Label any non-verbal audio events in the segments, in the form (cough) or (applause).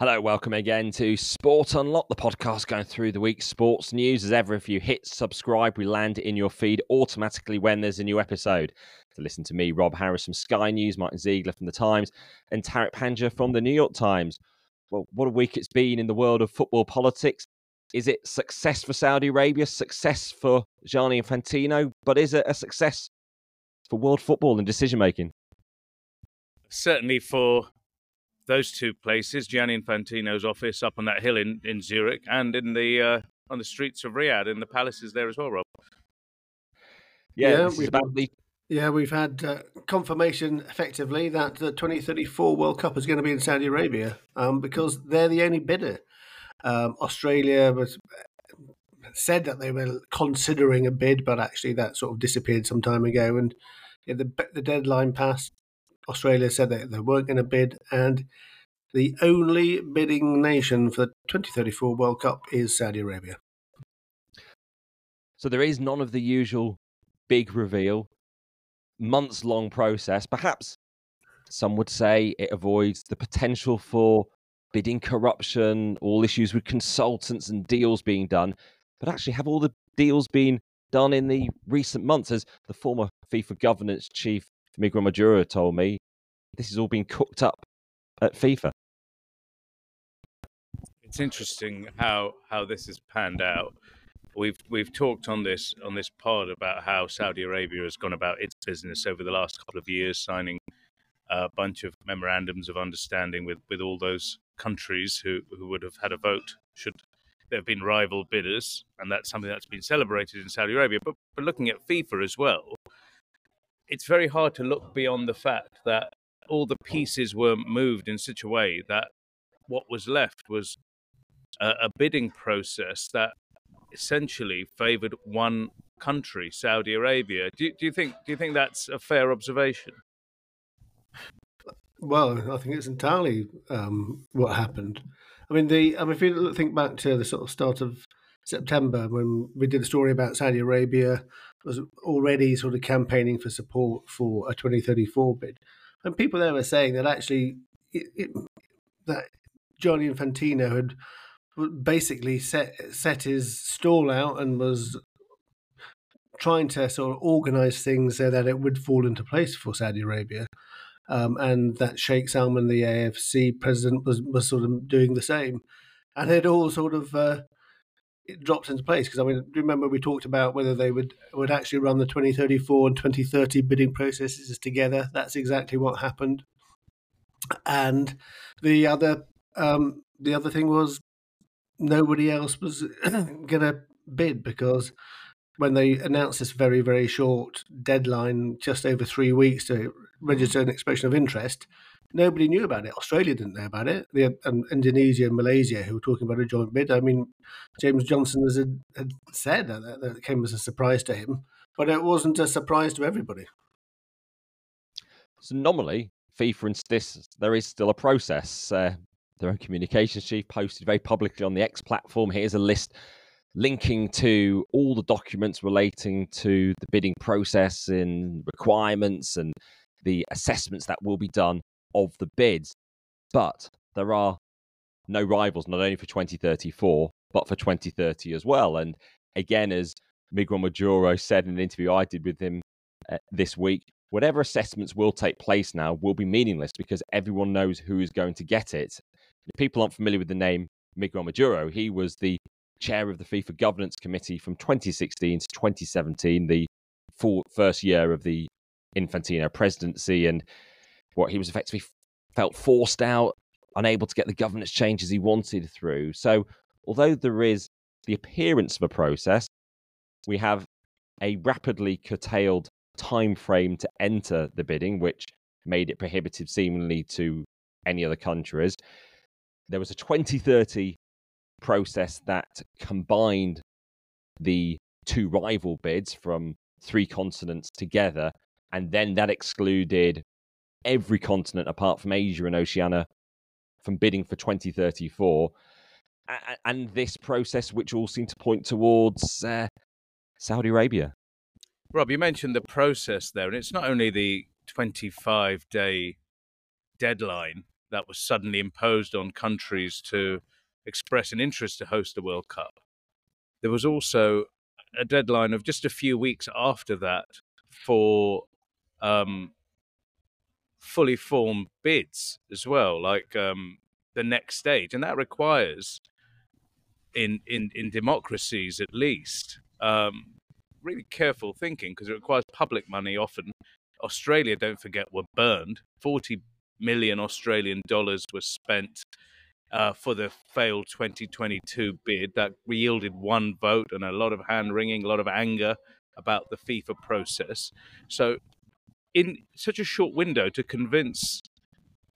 Hello, welcome again to Sport Unlocked, the podcast going through the week's sports news. As ever, if you hit subscribe, we land in your feed automatically when there's a new episode. To listen to me, Rob Harris from Sky News, Martyn Ziegler from The Times, and Tariq Panja from The New York Times. Well, what a week it's been in the world of football politics. Is it success for Saudi Arabia, success for Gianni Infantino, but is it a success for world football and decision making? Certainly for those two places, Gianni Infantino's office up on that hill in, in Zurich, and in the uh, on the streets of Riyadh in the palaces there as well, Rob. Yeah, yeah we've, the... yeah we've had uh, confirmation effectively that the 2034 World Cup is going to be in Saudi Arabia um, because they're the only bidder. Um, Australia was said that they were considering a bid, but actually that sort of disappeared some time ago, and yeah, the the deadline passed Australia said that they weren't going to bid, and the only bidding nation for the 2034 World Cup is Saudi Arabia. So there is none of the usual big reveal, months long process. Perhaps some would say it avoids the potential for bidding corruption, all issues with consultants and deals being done. But actually, have all the deals been done in the recent months? As the former FIFA governance chief Miguel Maduro told me, this is all being cooked up at FIFA. It's interesting how how this has panned out. We've we've talked on this on this pod about how Saudi Arabia has gone about its business over the last couple of years, signing a bunch of memorandums of understanding with, with all those countries who, who would have had a vote should there have been rival bidders, and that's something that's been celebrated in Saudi Arabia. But, but looking at FIFA as well, it's very hard to look beyond the fact that all the pieces were moved in such a way that what was left was a, a bidding process that essentially favored one country, Saudi Arabia. Do, do you think do you think that's a fair observation? Well, I think it's entirely um, what happened. I mean, the I mean, if you think back to the sort of start of September when we did a story about Saudi Arabia was already sort of campaigning for support for a 2034 bid, and people there were saying that actually it, it, that Gianni Infantino had basically set set his stall out and was trying to sort of organize things so that it would fall into place for Saudi Arabia. Um, and that Sheikh Salman, the AFC president, was, was sort of doing the same. And it all sort of uh, it dropped into place because I mean, remember we talked about whether they would would actually run the 2034 and 2030 bidding processes together. That's exactly what happened. And the other um, the other thing was nobody else was (clears throat) going to bid because when they announced this very very short deadline, just over three weeks to register an expression of interest, nobody knew about it. Australia didn't know about it. The, and Indonesia and Malaysia, who were talking about a joint bid. I mean, James Johnson has had said that, that it came as a surprise to him, but it wasn't a surprise to everybody. So normally, FIFA insists there is still a process. Uh, their own communications chief posted very publicly on the X platform. Here's a list linking to all the documents relating to the bidding process and requirements and the assessments that will be done of the bids. But there are no rivals, not only for 2034, but for 2030 as well. And again, as Miguel Maduro said in an interview I did with him uh, this week, whatever assessments will take place now will be meaningless because everyone knows who is going to get it. If people aren't familiar with the name Miguel Maduro, he was the chair of the FIFA Governance Committee from 2016 to 2017, the first year of the Infantino presidency. And what he was effectively felt forced out, unable to get the governance changes he wanted through. So, although there is the appearance of a process, we have a rapidly curtailed time frame to enter the bidding, which made it prohibitive seemingly to any other countries. There was a 2030 process that combined the two rival bids from three continents together, and then that excluded every continent apart from Asia and Oceania from bidding for 2034. And this process, which all seem to point towards uh, Saudi Arabia. Rob, you mentioned the process there, and it's not only the 25 day deadline that was suddenly imposed on countries to express an interest to host the World Cup. There was also a deadline of just a few weeks after that for um, fully formed bids as well, like um, the next stage, and that requires in in in democracies at least um, really careful thinking because it requires public money often. Australia, don't forget, were burned. Forty million Australian dollars was spent uh, for the failed 2022 bid that yielded one vote and a lot of hand wringing, a lot of anger about the FIFA process. So, in such a short window, to convince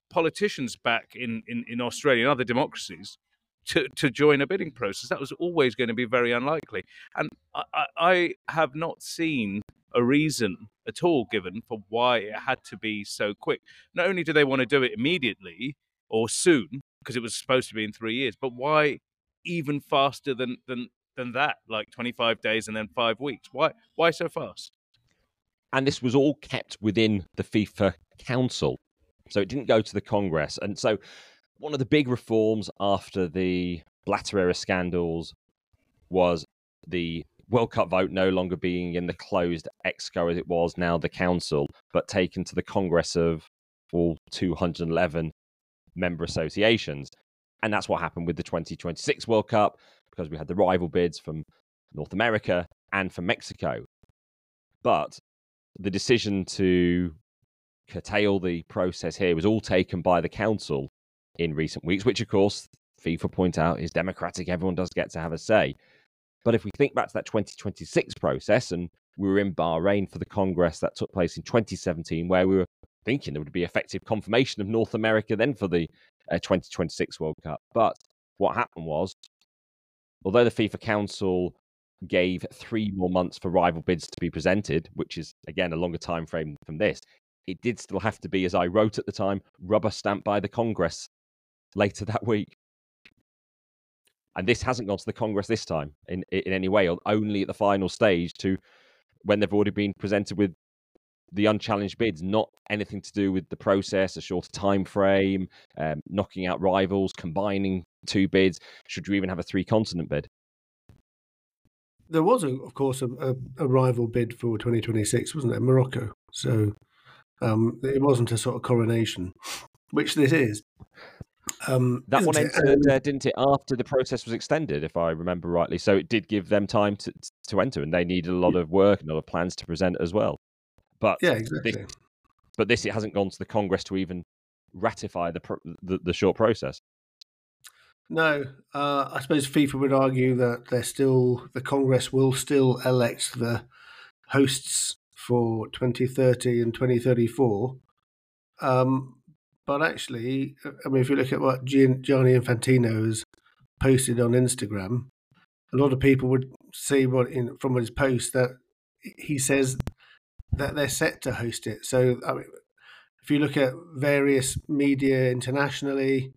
politicians back in, in, in Australia and other democracies to, to join a bidding process, that was always going to be very unlikely. And I, I have not seen a reason at all given for why it had to be so quick. Not only do they want to do it immediately or soon, because it was supposed to be in three years, but why even faster than than than that, like 25 days and then five weeks? Why why so fast? And this was all kept within the FIFA Council. So it didn't go to the Congress. And so one of the big reforms after the Blatter era scandals was the World Cup vote no longer being in the closed exco as it was now the council, but taken to the Congress of all 211 member associations. And that's what happened with the 2026 World Cup because we had the rival bids from North America and from Mexico. But the decision to curtail the process here was all taken by the council in recent weeks, which of course FIFA point out is democratic. Everyone does get to have a say. But if we think back to that 2026 process, and we were in Bahrain for the Congress that took place in 2017, where we were thinking there would be effective confirmation of North America then for the uh, 2026 World Cup. But what happened was, although the FIFA Council gave three more months for rival bids to be presented, which is again a longer time frame from this, it did still have to be, as I wrote at the time, rubber stamped by the Congress later (laughs) that week. And this hasn't gone to the Congress this time in in any way, only at the final stage to when they've already been presented with the unchallenged bids, not anything to do with the process, a shorter time frame, um, knocking out rivals, combining two bids. Should you even have a three continent bid? There was, a, of course, a, a, a, rival bid for 2026, wasn't there? Morocco. So um, it wasn't a sort of coronation, which this is. Um, that one entered, uh, didn't it, after the process was extended, if I remember rightly. So it did give them time to to enter, and they needed a lot of work and a lot of plans to present as well. But yeah, exactly. This, but this, it hasn't gone to the Congress to even ratify the the, the short process. No, uh, I suppose FIFA would argue that they're still the Congress will still elect the hosts for 2030 and 2034. Um, but actually, I mean, if you look at what Gianni Infantino has posted on Instagram, a lot of people would see what in from his post that he says that they're set to host it. So, I mean, if you look at various media internationally,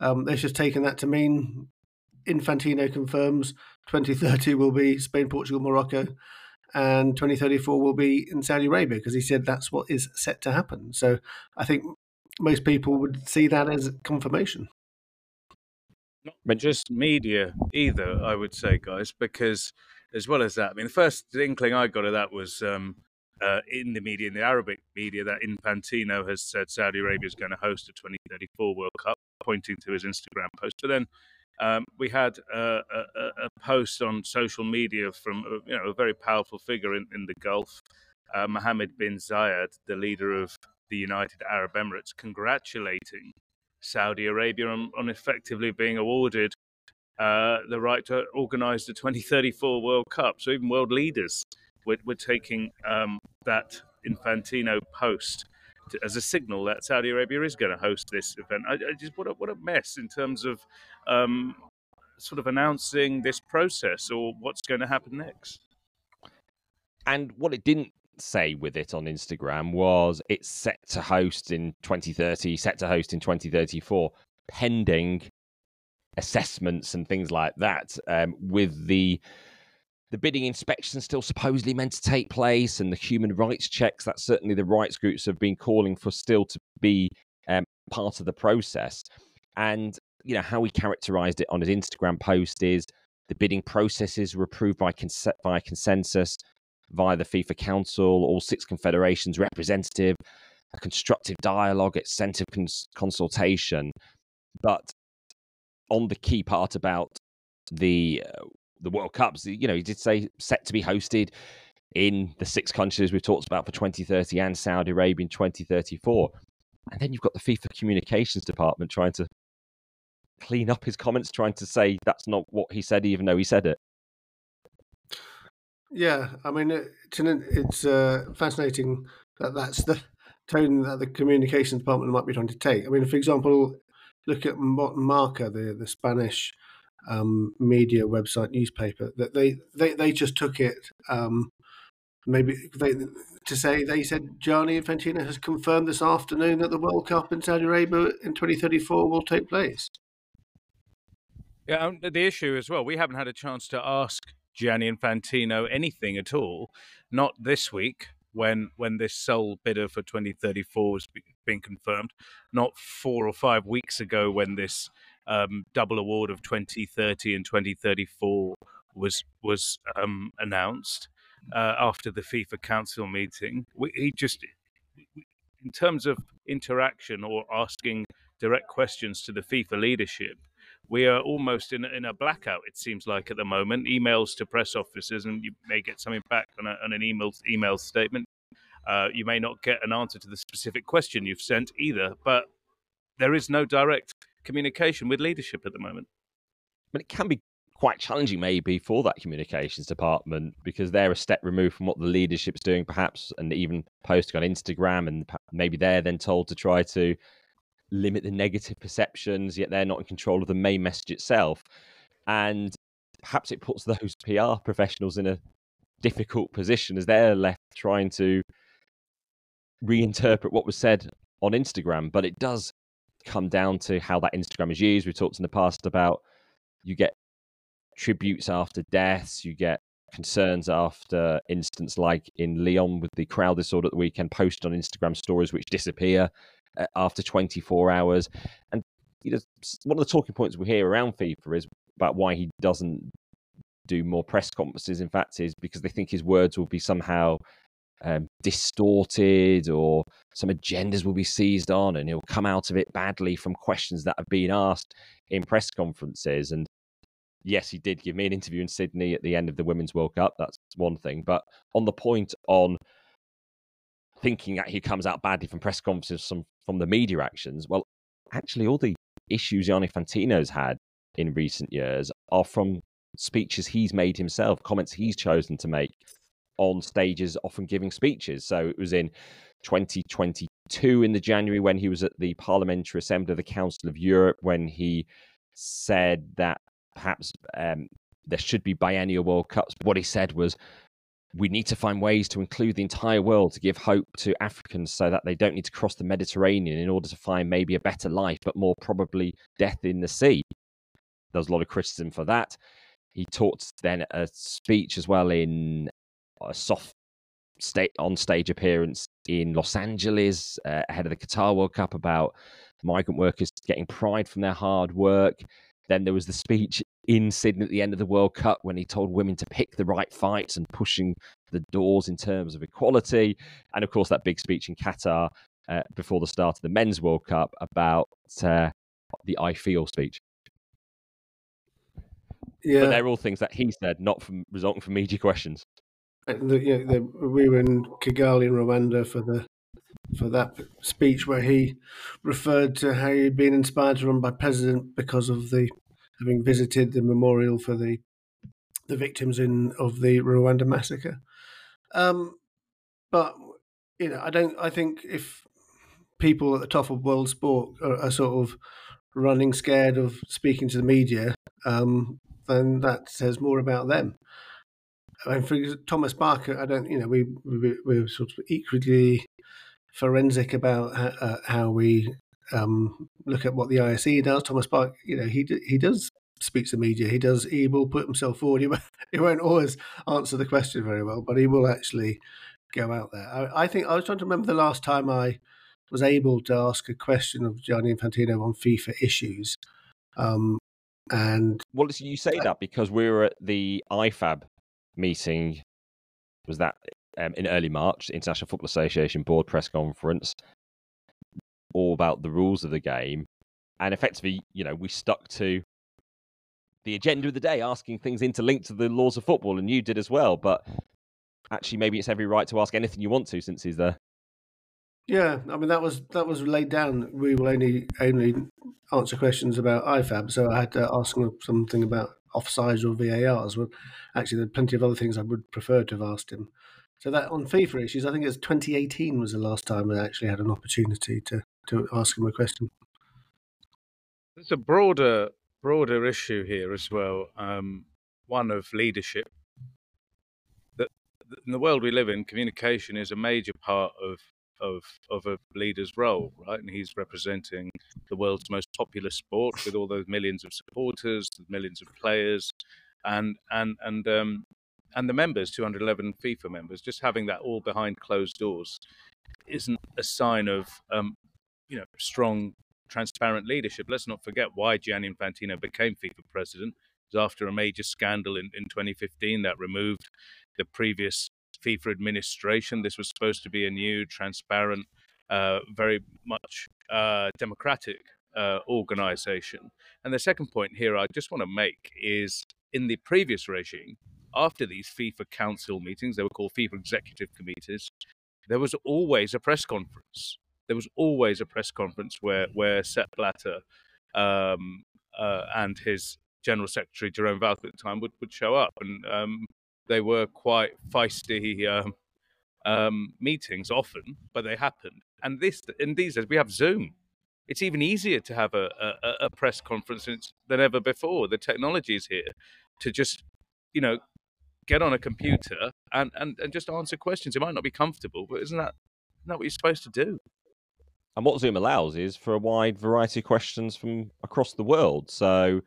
um, they've just taken that to mean Infantino confirms 2030 will be Spain, Portugal, Morocco, and 2034 will be in Saudi Arabia because he said that's what is set to happen. So I think most people would see that as confirmation. Not just media either, I would say, guys, because as well as that, I mean, the first inkling I got of that was um, uh, in the media, in the Arabic media, that Infantino has said Saudi Arabia is going to host a 2034 World Cup, pointing to his Instagram post. But then um, we had a, a, a, post on social media from uh, you know a very powerful figure in, in the Gulf, uh, Mohammed bin Zayed, the leader of the United Arab Emirates, congratulating Saudi Arabia on, on effectively being awarded uh, the right to organise the 2034 World Cup. So even world leaders were, were taking um, that Infantino post to, as a signal that Saudi Arabia is going to host this event. I, I, just what a, what a mess in terms of um, sort of announcing this process or what's going to happen next. And what it didn't say with it on Instagram was it's set to host in 2030, set to host in 2034, pending assessments and things like that. Um, with the the bidding inspection still supposedly meant to take place, and the human rights checks that certainly the rights groups have been calling for still to be um, part of the process. And you know how he characterized it on his Instagram post is the bidding processes were approved by cons- by consensus via the FIFA Council, all six confederations representative, a constructive dialogue, extensive cons- consultation. But on the key part about the uh, the World Cups, you know, he did say set to be hosted in the six countries we've talked about for 2030 and Saudi Arabia in 2034. And then you've got the FIFA communications department trying to clean up his comments, trying to say that's not what he said, even though he said it. Yeah, I mean, it's an, it's uh, fascinating that that's the tone that the communications department might be trying to take. I mean, for example, look at Marca, the the Spanish um, media website newspaper. That they, they they just took it. Um, maybe they to say they said Gianni Infantino has confirmed this afternoon that the World Cup in Saudi Arabia in 2034 will take place. Yeah, um, the issue as well, we haven't had a chance to ask Gianni Infantino anything at all. Not this week when when this sole bidder for 2034 was being confirmed. Not four or five weeks ago when this um, double award of 2030 and 2034 was was um, announced uh, after the FIFA Council meeting. We, he just, in terms of interaction or asking direct questions to the FIFA leadership, we are almost in, in a blackout, it seems like, at the moment. Emails to press officers, and you may get something back on, a, on an email, email statement. Uh, you may not get an answer to the specific question you've sent either, but there is no direct communication with leadership at the moment. But it can be quite challenging, maybe, for that communications department because they're a step removed from what the leadership's doing, perhaps, and even posting on Instagram, and maybe they're then told to try to limit the negative perceptions, yet they're not in control of the main message itself. And perhaps it puts those (laughs) PR professionals in a difficult position as they're left trying to reinterpret what was said on Instagram. But it does come down to how that Instagram is used. We've talked in the past about you get tributes after deaths, you get concerns after instance like in Lyon with the crowd disorder at the weekend posted on Instagram stories which disappear uh, after 24 hours. And you know, one of the talking points we hear around FIFA is about why he doesn't do more press conferences. In fact, is because they think his words will be somehow um, distorted or some agendas will be seized on, and he'll come out of it badly from questions that have been asked in press conferences. And yes, he did give me an interview in Sydney at the end of the Women's World Cup. That's one thing. But on the point on thinking that he comes out badly from press conferences from, from the media actions. Well, actually, all the issues Gianni Infantino's had in recent years are from speeches he's made himself, comments he's chosen to make on stages, often giving speeches. So it was in 2022 in the January when he was at the Parliamentary Assembly of the Council of Europe when he said that perhaps um, there should be biennial World Cups. What he said was we need to find ways to include the entire world to give hope to Africans so that they don't need to cross the Mediterranean in order to find maybe a better life, but more probably death in the sea. There was a lot of criticism for that. He talked then a speech as well in a soft state on stage appearance in Los Angeles uh, ahead of the Qatar World Cup about migrant workers getting pride from their hard work. Then there was the speech in Sydney at the end of the World Cup when he told women to pick the right fights and pushing the doors in terms of equality. And of course, that big speech in Qatar uh, before the start of the Men's World Cup about uh, the I Feel speech. Yeah. But they're all things that he said, not from resulting from media questions. The, you know, the, we were in Kigali in Rwanda for the for that speech where he referred to how he'd been inspired to run by president because of the having visited the memorial for the the victims in of the Rwanda massacre. Um, but you know, I don't. I think if people at the top of world sport are, are sort of running scared of speaking to the media, um, then that says more about them. And for Thomas Bach, I don't. You know, we we we're sort of equally forensic about how, uh, how we um, look at what the IOC does. Thomas Bach, you know, he he does speak to media. He does. He will put himself forward. He, (laughs) he won't always answer the question very well, but he will actually go out there. I, I, think I was trying to remember the last time I was able to ask a question of Gianni Infantino on FIFA issues. Um, and well, listen, you say that because we were at the IFAB meeting. Was that um, in early March, International Football Association board press conference, all about the rules of the game, and effectively, you know, we stuck to the agenda of the day, asking things interlinked to the laws of football, and you did as well. But actually, maybe it's every right to ask anything you want to since he's there. Yeah, I mean that was that was laid down. We will only only answer questions about IFAB, so I had to ask him something about offsides or VARs. Well, actually, there are plenty of other things I would prefer to have asked him. So that on FIFA issues, I think it's 2018 was the last time I actually had an opportunity to to ask him a question. There's a broader broader issue here as well. Um, one of leadership. That in the world we live in, communication is a major part of of of a leader's role, right? And he's representing the world's most popular sport with all those millions of supporters, millions of players, and and and um, and the members, 211 FIFA members. Just having that all behind closed doors isn't a sign of um, you know strong, transparent leadership. Let's not forget why Gianni Infantino became FIFA president. It was after a major scandal in, in 2015 that removed the previous FIFA administration. This was supposed to be a new, transparent, uh, very much uh, democratic uh, organization. And the second point here I just want to make is in the previous regime, after these FIFA council meetings, they were called FIFA executive committees, there was always a press conference. There was always a press conference where, where Sepp Blatter um, uh, and his general secretary, Jerome Valcke, at the time, would, would show up. And um, they were quite feisty um, um, meetings often, but they happened. And this, in these days, we have Zoom. It's even easier to have a, a, a press conference than ever before. The technology is here to just, you know, get on a computer and, and, and just answer questions. It might not be comfortable, but isn't that, that what you're supposed to do? And what Zoom allows is for a wide variety of questions from across the world. So,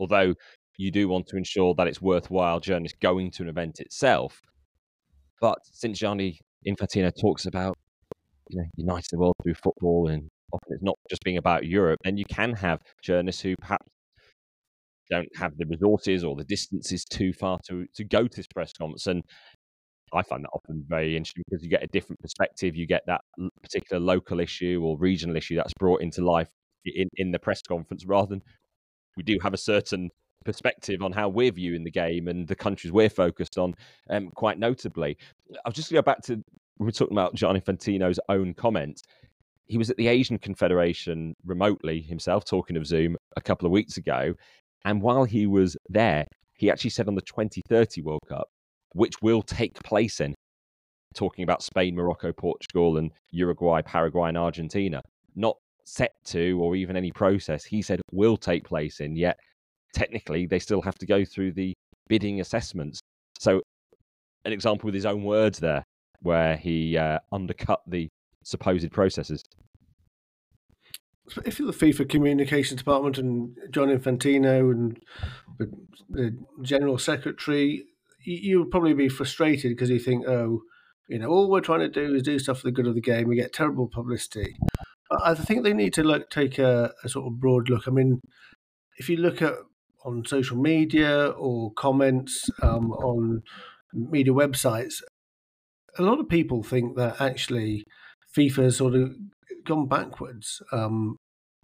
although you do want to ensure that it's worthwhile journalists going to an event itself. But since Gianni Infantino talks about you know uniting the world through football and often it's not just being about Europe, then you can have journalists who perhaps don't have the resources or the distances too far to to go to this press conference. And I find that often very interesting because you get a different perspective. You get that particular local issue or regional issue that's brought into life in, in the press conference rather than we do have a certain perspective on how we're viewing the game and the countries we're focused on, um, quite notably. I'll just go back to we were talking about Gianni Infantino's own comments. He was at the Asian Confederation remotely himself, talking of Zoom a couple of weeks ago. And while he was there, he actually said on the 2030 World Cup, which will take place in, talking about Spain, Morocco, Portugal, and Uruguay, Paraguay, and Argentina, not set to or even any process. He said will take place in, yet technically they still have to go through the bidding assessments. So, an example with his own words there, where he uh, undercut the supposed processes. If you're the FIFA communications department and Gianni Infantino and the general secretary, you would probably be frustrated because you think, oh, you know, all we're trying to do is do stuff for the good of the game. We get terrible publicity. I think they need to look take a, a sort of broad look. I mean, if you look at on social media or comments um, on media websites, a lot of people think that actually FIFA has sort of gone backwards. Um,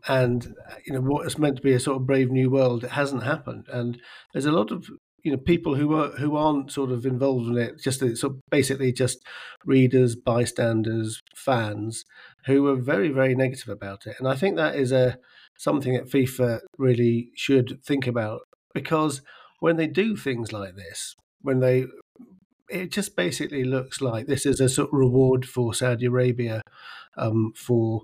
and you know what is meant to be a sort of brave new world, it hasn't happened. And there's a lot of you know people who are who aren't sort of involved in it, just of basically just readers, bystanders, fans, who are very very negative about it. And I think that is a something that FIFA really should think about because when they do things like this, when they it just basically looks like this is a sort of reward for Saudi Arabia um, for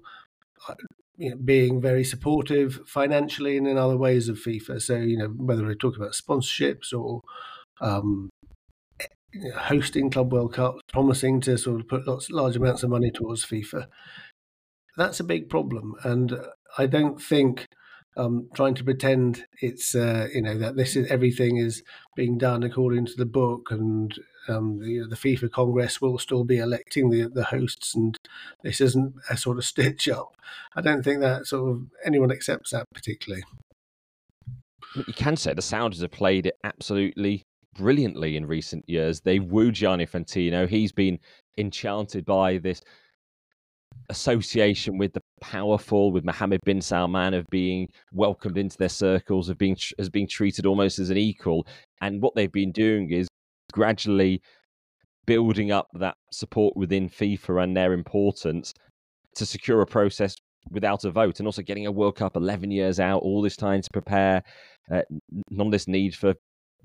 uh, you know, being very supportive financially and in other ways of FIFA. So you know whether we talk about sponsorships or um, hosting Club World Cup, promising to sort of put lots large amounts of money towards FIFA. That's a big problem, and I don't think um, trying to pretend it's uh, you know that this is everything is being done according to the book and um, the, the FIFA Congress will still be electing the the hosts, and this isn't a sort of (laughs) stitch up. I don't think that sort of anyone accepts that particularly. You can say the Saudis have played it absolutely brilliantly in recent years. They woo Gianni Infantino. He's been enchanted by this association with the powerful, with Mohammed bin Salman, of being welcomed into their circles, of being as being treated almost as an equal. And what they've been doing is gradually building up that support within FIFA and their importance to secure a process without a vote, and also getting a World Cup 11 years out, all this time to prepare, uh, none of this need for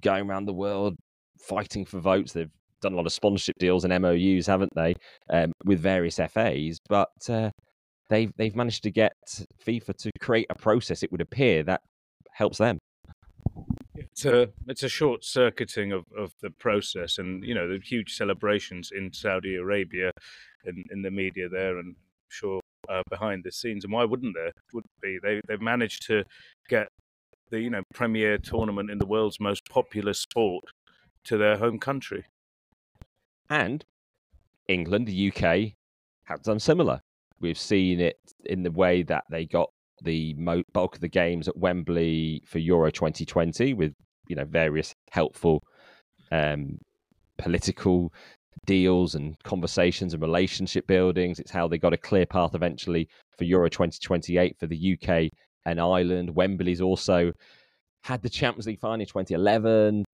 going around the world fighting for votes. They've done a lot of sponsorship deals and MOUs, haven't they, um, with various FAs? But uh, they've they've managed to get FIFA to create a process. It would appear that helps them. It's a it's a short circuiting of, of the process, and you know the huge celebrations in Saudi Arabia, in, in the media there, and I'm sure uh, behind the scenes. And why wouldn't there? Would be they they've managed to get the you know premier tournament in the world's most popular sport to their home country. And England, the UK, have done similar. We've seen it in the way that they got the bulk of the games at Wembley for Euro 2020 with you know various helpful um, political deals and conversations and relationship buildings. It's how they got a clear path eventually for Euro 2028 for the UK and Ireland. Wembley's also had the Champions League final in 2011,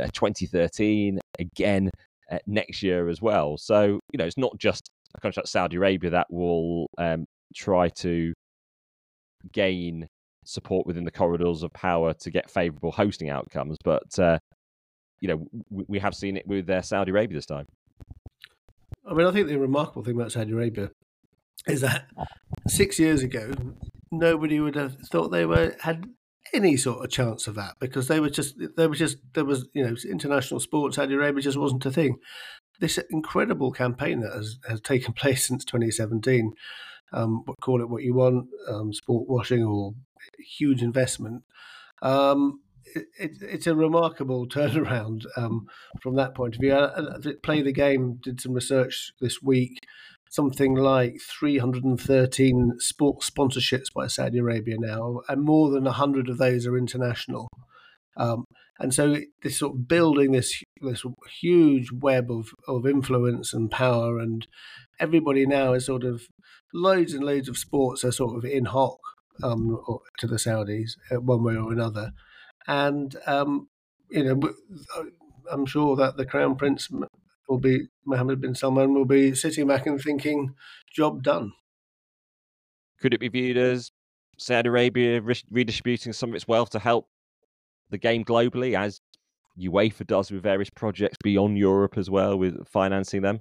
uh, 2013, again uh, next year as well. So, you know, it's not just a country like Saudi Arabia that will um, try to gain support within the corridors of power to get favourable hosting outcomes, but, uh, you know, we, we have seen it with uh, Saudi Arabia this time. I mean, I think the remarkable thing about Saudi Arabia is that six years ago, nobody would have thought they were had any sort of chance of that because they were just they were just there was you know international sports Saudi Arabia just wasn't a thing. This incredible campaign that has, has taken (laughs) place since 2017, um, call it what you want, um, sport washing or huge investment. Um, it, it, it's a remarkable (laughs) turnaround um, from that point of view. I, I, play the game did some research this week something like 313 sports sponsorships by Saudi Arabia now, and more than 100 of those are international. Um, and so this sort of building this this huge web of, of influence and power, and everybody now is sort of loads and loads of sports are sort of in hoc um, to the Saudis uh, one way or another, and um, you know uh, I'm sure that the Crown Prince will be Mohammed bin Salman will be sitting back and thinking, job done. Could it be viewed as Saudi Arabia redistributing some of its wealth to help the game globally, as UEFA does with various projects beyond Europe as well, with financing them?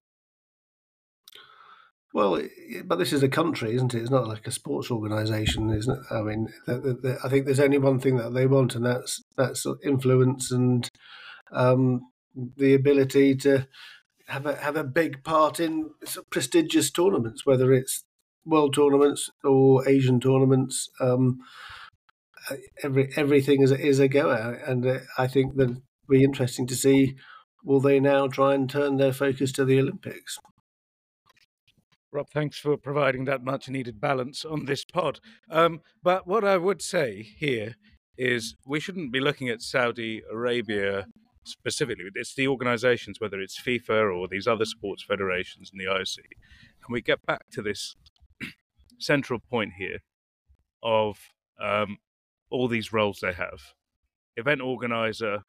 Well, but this is a country, isn't it? It's not like a sports organisation, isn't it? I mean, I think there's only one thing that they want, and that's that's influence and um, the ability to have a have a big part in prestigious tournaments, whether it's world tournaments or Asian tournaments. Um, uh, every everything is is a goer, and uh, I think that it'll be interesting to see will they now try and turn their focus to the Olympics. Rob, thanks for providing that much needed balance on this pod. Um, but what I would say here is we shouldn't be looking at Saudi Arabia specifically. It's the organisations, whether it's FIFA or these other sports federations and the IOC. And we get back to this (clears throat) central point here of um, all these roles they have event organizer,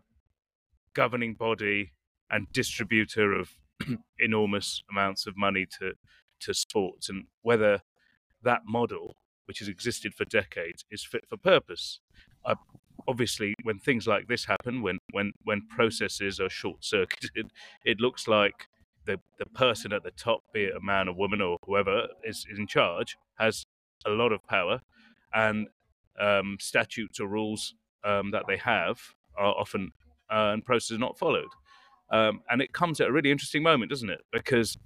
governing body, and distributor of (clears throat) enormous amounts of money to, to sports, and whether that model, which has existed for decades, is fit for purpose. I obviously when things like this happen when when when processes are short circuited (laughs) it looks like the the person at the top be it a man or woman or whoever is, in charge has a lot of power and um, statutes or rules um, that they have are often uh, and processes not followed. Um, and it comes at a really interesting moment doesn't it? Because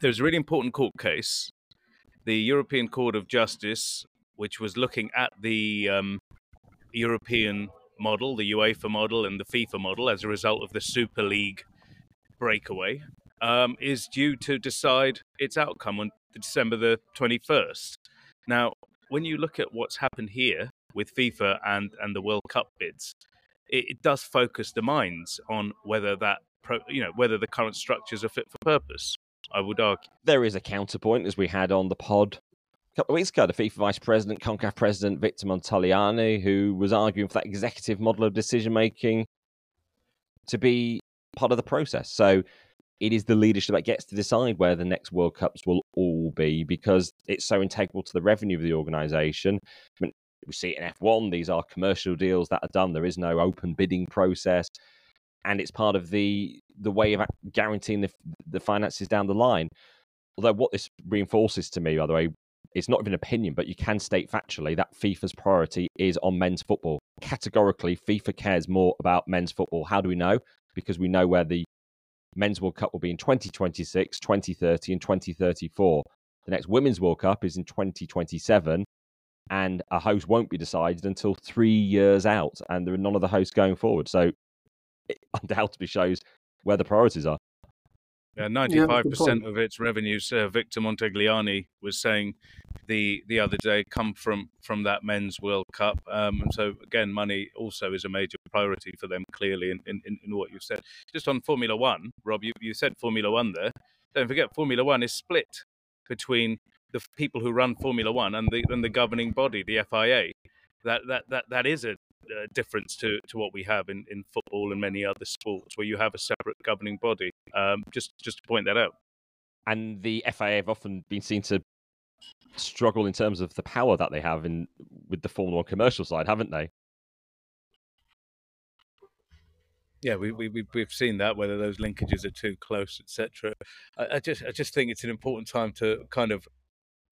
there's a really important court case the european court of justice which was looking at the um, European model, the UEFA model, and the FIFA model as a result of the Super League breakaway um, is due to decide its outcome on December the 21st. Now, when you look at what's happened here with FIFA and, and the World Cup bids, it, it does focus the minds on whether that pro, you know whether the current structures are fit for purpose. I would argue there is a counterpoint, as we had on the pod couple of weeks ago. The FIFA vice president, CONCACAF president Victor Montagliani, who was arguing for that executive model of decision making to be part of the process. So it is the leadership that gets to decide where the next World Cups will all be because it's so integral to the revenue of the organisation. I mean, we see it in F1, these are commercial deals that are done. There is no open bidding process. And it's part of the the way of guaranteeing the, the finances down the line. Although what this reinforces to me, by the way, it's not even an opinion, but you can state factually that FIFA's priority is on men's football. Categorically, FIFA cares more about men's football. How do we know? Because we know where the Men's World Cup will be in 2026, 2030, and 2034. The next Women's World Cup is in 2027, and a host won't be decided until three years out, and there are none of the hosts going forward. So it (laughs) undoubtedly shows where the priorities are. Yeah, ninety-five percent of its revenues, uh, Victor Montagliani was saying the the other day, come from from that men's World Cup. Um, and so again, money also is a major priority for them. Clearly, in, in, in what you've said. Just on Formula One, Rob, you, you said Formula One there. Don't forget, Formula One is split between the people who run Formula One and the and the governing body, the FIA. That that that that is a uh, difference to, to what we have in, in football and many other sports, where you have a separate governing body. Um, just just to point that out. And the FIA have often been seen to struggle in terms of the power that they have in with the Formula One commercial side, haven't they? Yeah, we we we've seen that whether those linkages are too close, etc. I, I, just I just think it's an important time to kind of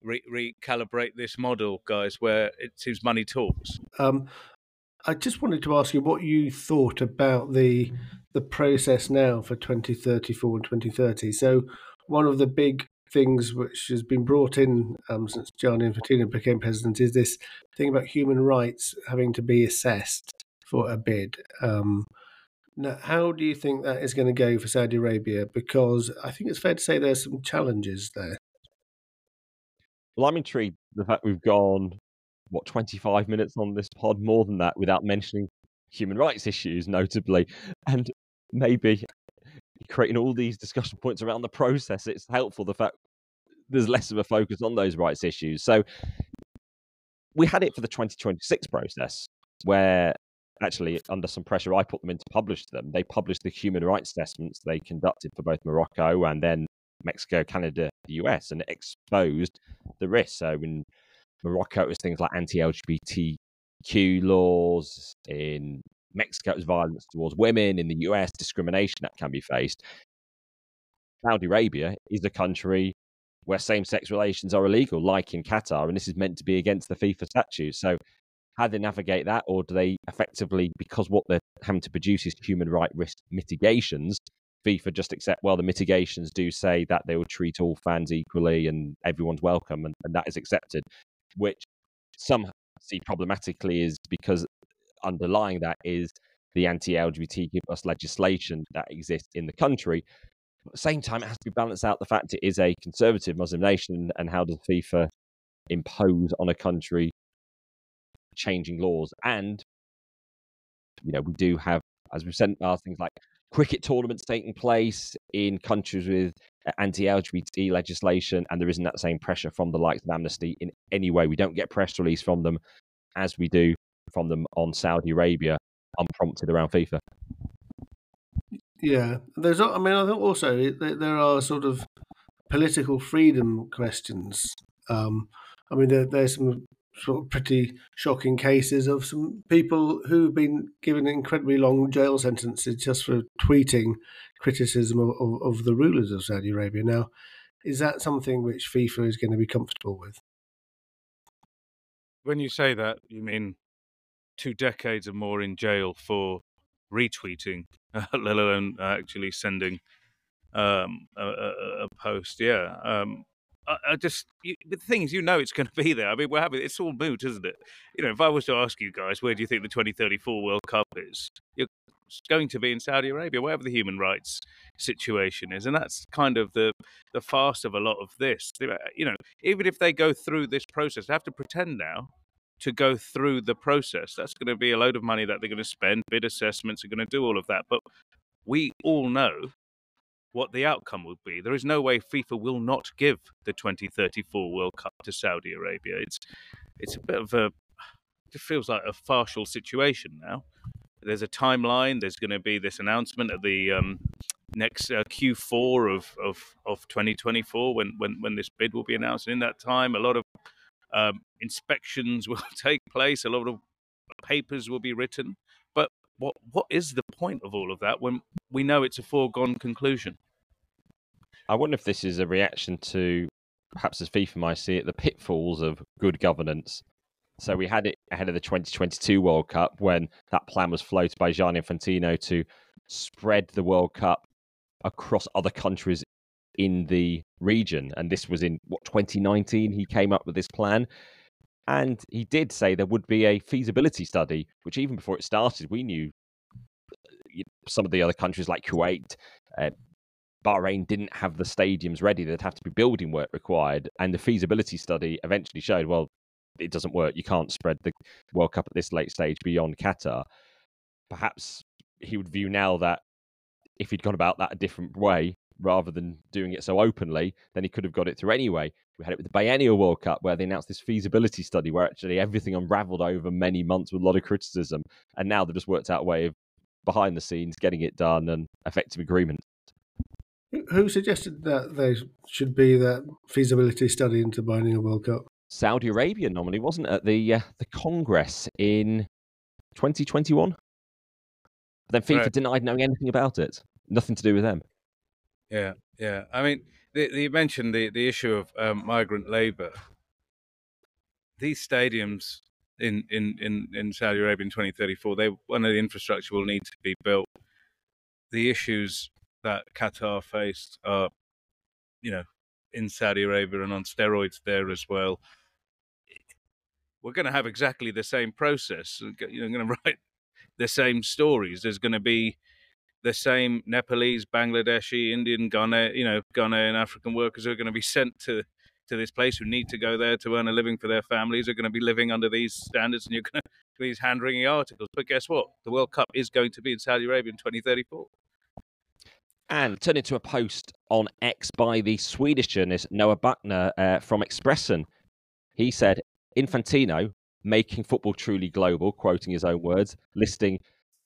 re- recalibrate this model, guys, where it seems money talks. Um, I just wanted to ask you what you thought about the the process now for 2034 and 2030. So, one of the big things which has been brought in um, since Gianni Infantino became president is this thing about human rights having to be assessed for a bid. Um, now, how do you think that is going to go for Saudi Arabia? Because I think it's fair to say there's some challenges there. Well, I'm intrigued the fact we've gone what 25 minutes on this pod, more than that, without mentioning human rights issues, notably, and maybe creating all these discussion points around the process. It's helpful the fact there's less of a focus on those rights issues. So we had it for the 2026 process, where actually under some pressure I put them in to publish them. They published the human rights assessments they conducted for both Morocco and then Mexico, Canada, the US, and exposed the risks. So in Morocco, it was things like anti-LGBTQ laws. In Mexico, it was violence towards women. In the US, discrimination that can be faced. Saudi Arabia is a country where same-sex relations are illegal, like in Qatar, and this is meant to be against the FIFA statutes. So, how do they navigate that, or do they effectively, because what they're having to produce is human right risk mitigations, FIFA just accept, well, the mitigations do say that they will treat all fans equally and everyone's welcome, and, and that is accepted which some see problematically is because underlying that is the anti-LGBTQ plus legislation that exists in the country. At the same time, it has to be balanced out the fact it is a conservative Muslim nation, and how does FIFA impose on a country changing laws? And you know, we do have, as we've said, things like cricket tournaments taking place in countries with anti-LGBT legislation, and there isn't that same pressure from the likes of Amnesty in any way. We don't get press release from them as we do from them on Saudi Arabia, unprompted around FIFA. Yeah, there's. I mean, I think also there are sort of political freedom questions. Um, I mean, there, there's some sort of pretty shocking cases of some people who've been given incredibly long jail sentences just for tweeting criticism of, of, of the rulers of Saudi Arabia. Now, is that something which FIFA is going to be comfortable with? When you say that, you mean two decades or more in jail for retweeting, (laughs) let alone actually sending um, a, a, a, post. Yeah, um, I, I just you, the thing is, you know, it's going (laughs) to be there. I mean, we're having it's all moot, isn't it? You know, if I was to ask you guys, where do you think the 2034 World Cup is? You're it's going to be in Saudi Arabia, wherever the human rights situation is, and that's kind of the the farce of a lot of this. Uh, you know, even if they go through this process, they have to pretend now to go through the process. That's going to be a load of money that they're going to spend. Bid assessments are going to do all of that, but we all know what the outcome will be. There is no way FIFA will not give the 2034 World Cup to Saudi Arabia. It's it's a bit of a it feels like a partial situation now. There's a timeline. There's going to be this announcement at the um, next uh, Q4 of, of, of 2024 when, when, when this bid will be announced. And in that time, a lot of um, inspections (laughs) will take place, a lot of papers will be written. But what what is the point of all of that when we know it's a foregone conclusion? I wonder if this is a reaction to perhaps as FIFA might see it, the pitfalls of good governance. So we had it ahead of the 2022 World Cup when that plan was floated by Gianni Infantino to spread the World Cup across other countries in the region. And this was in what 2019 he came up with this plan. And he did say there would be a feasibility study, which even before it started, we knew some of the other countries like Kuwait, uh, Bahrain didn't have the stadiums ready. There'd have to be building work required. And the feasibility study eventually showed, well, it doesn't work. You can't spread the World Cup at this late stage beyond Qatar. Perhaps he would view now that if he'd gone about that a different way, rather than doing it so openly, then he could have got it through anyway. We had it with the Biennial World Cup, where they announced this feasibility study, where actually everything unravelled over many months with a lot of criticism, and now they've just worked out a way of behind the scenes getting it done and effective agreement. Who suggested that there should be that feasibility study into Biennial World Cup? Saudi Arabia nominally wasn't at the uh, the Congress in 2021. But then FIFA right. denied knowing anything about it. Nothing to do with them. Yeah, yeah. I mean, the, the, you mentioned the, the issue of um, migrant labor. These stadiums in, in, in, in Saudi Arabia in 2034, they one of the infrastructure will need to be built. The issues that Qatar faced are, you know, in Saudi Arabia and on steroids there as well. We're going to have exactly the same process. You're going to write the same stories. There's going to be the same Nepalese, Bangladeshi, Indian, Ghana, you know, Ghanaian African workers who are going to be sent to to this place who need to go there to earn a living for their families are going to be living under these standards, and you're going (laughs) to these hand wringing articles. But guess what? The World Cup is going to be in Saudi Arabia in 2034. And turning to a post on X by the Swedish journalist Noa Bachner uh, from Expressen, he said Infantino making football truly global, quoting his own words, listing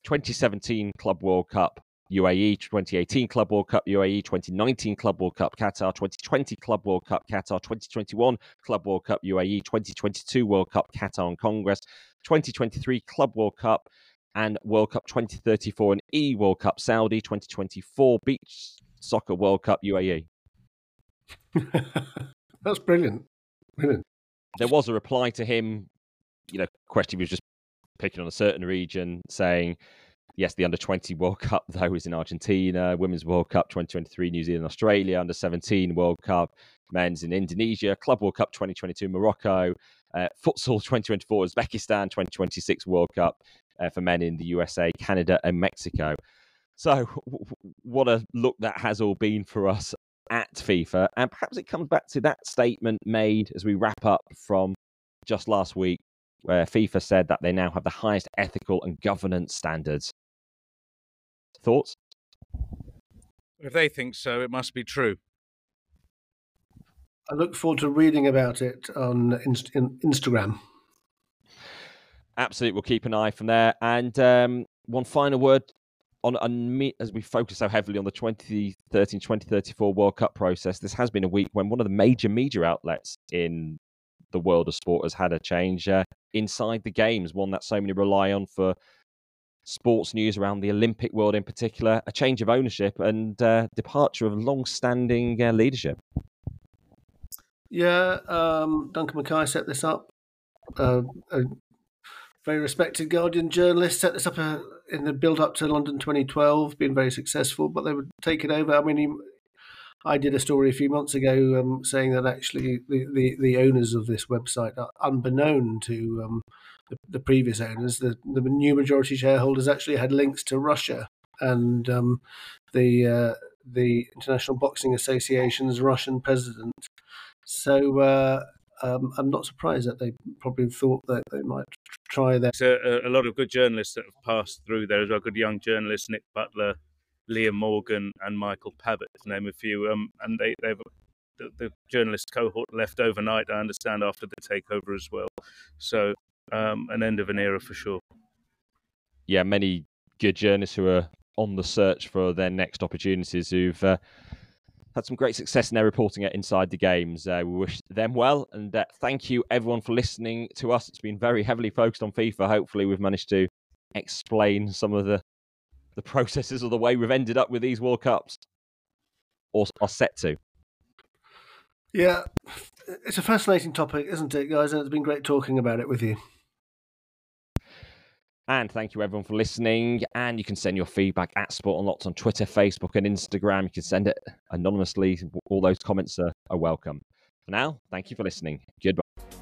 2017 Club World Cup UAE, 2018 Club World Cup UAE, 2019 Club World Cup Qatar, 2020 Club World Cup Qatar, 2021 Club World Cup UAE, 2022 World Cup Qatar and Congress, 2023 Club World Cup and World Cup 2034 and E World Cup Saudi, 2024 Beach Soccer World Cup UAE. (laughs) That's brilliant. Brilliant. There was a reply to him, you know, question was just picking on a certain region, saying, yes, the under 20 World Cup, (laughs) though, is in Argentina, Women's World Cup 2023, New Zealand, Australia, under 17 World Cup, men's in Indonesia, Club World Cup 2022, Morocco, uh, Futsal (laughs) 2024, Uzbekistan 2026 World Cup uh, for men in the USA, Canada, and Mexico. So, (laughs) what a look that has all been for us at FIFA. And perhaps it comes back to that statement made as we wrap up from just last week where FIFA said that they now have the highest ethical and governance standards. Thoughts? If they think so, it must be true. I look forward to reading about it on Inst- Instagram. Absolutely, we'll keep an eye from there. And um, one final word on, on me, as we focus so heavily on the 2013-2034 World Cup process. This has been a week when one of the major media outlets in the world of sport has had a change uh, inside the games, one that so many rely on for sports news around the Olympic world in particular, a change of ownership and uh, departure of long-standing uh, leadership. Yeah, um, Duncan Mackay set this up. Uh, a very respected Guardian journalist set this up uh, in the build-up to London 2012, being very successful, but they would take it over. I mean, he, I did a story a few months ago um, saying that actually the, the, the, owners of this website are unbeknown to um, the, the previous owners, the, the new majority shareholders actually had links to Russia and um, the uh, the International Boxing Association's Russian president. So uh, um, I'm not surprised that they probably thought that they might try that. There's a, a, lot of good journalists that have passed through there as well. Good young journalists, Nick Butler, Liam Morgan, and Michael Pavitt, to name a few. Um, and they, they've the, the journalist cohort left overnight, I understand, after the takeover as well. So um, an end of an era for sure. Yeah, many good journalists who are on the search for their next opportunities who've uh, had some great success in their reporting at Inside the Games. Uh, we wish them well, and uh, thank you everyone for listening to us. It's been very heavily focused on FIFA. Hopefully, we've managed to explain some of the the processes or the way we've ended up with these World Cups, or are set to. Yeah, it's a fascinating topic, isn't it, guys? And it's been great talking about it with you. And thank you everyone for listening. And you can send your feedback at Sport Unlocked on Twitter, Facebook, and Instagram. You can send it anonymously. All those comments are, are welcome. For now, thank you for listening. Goodbye.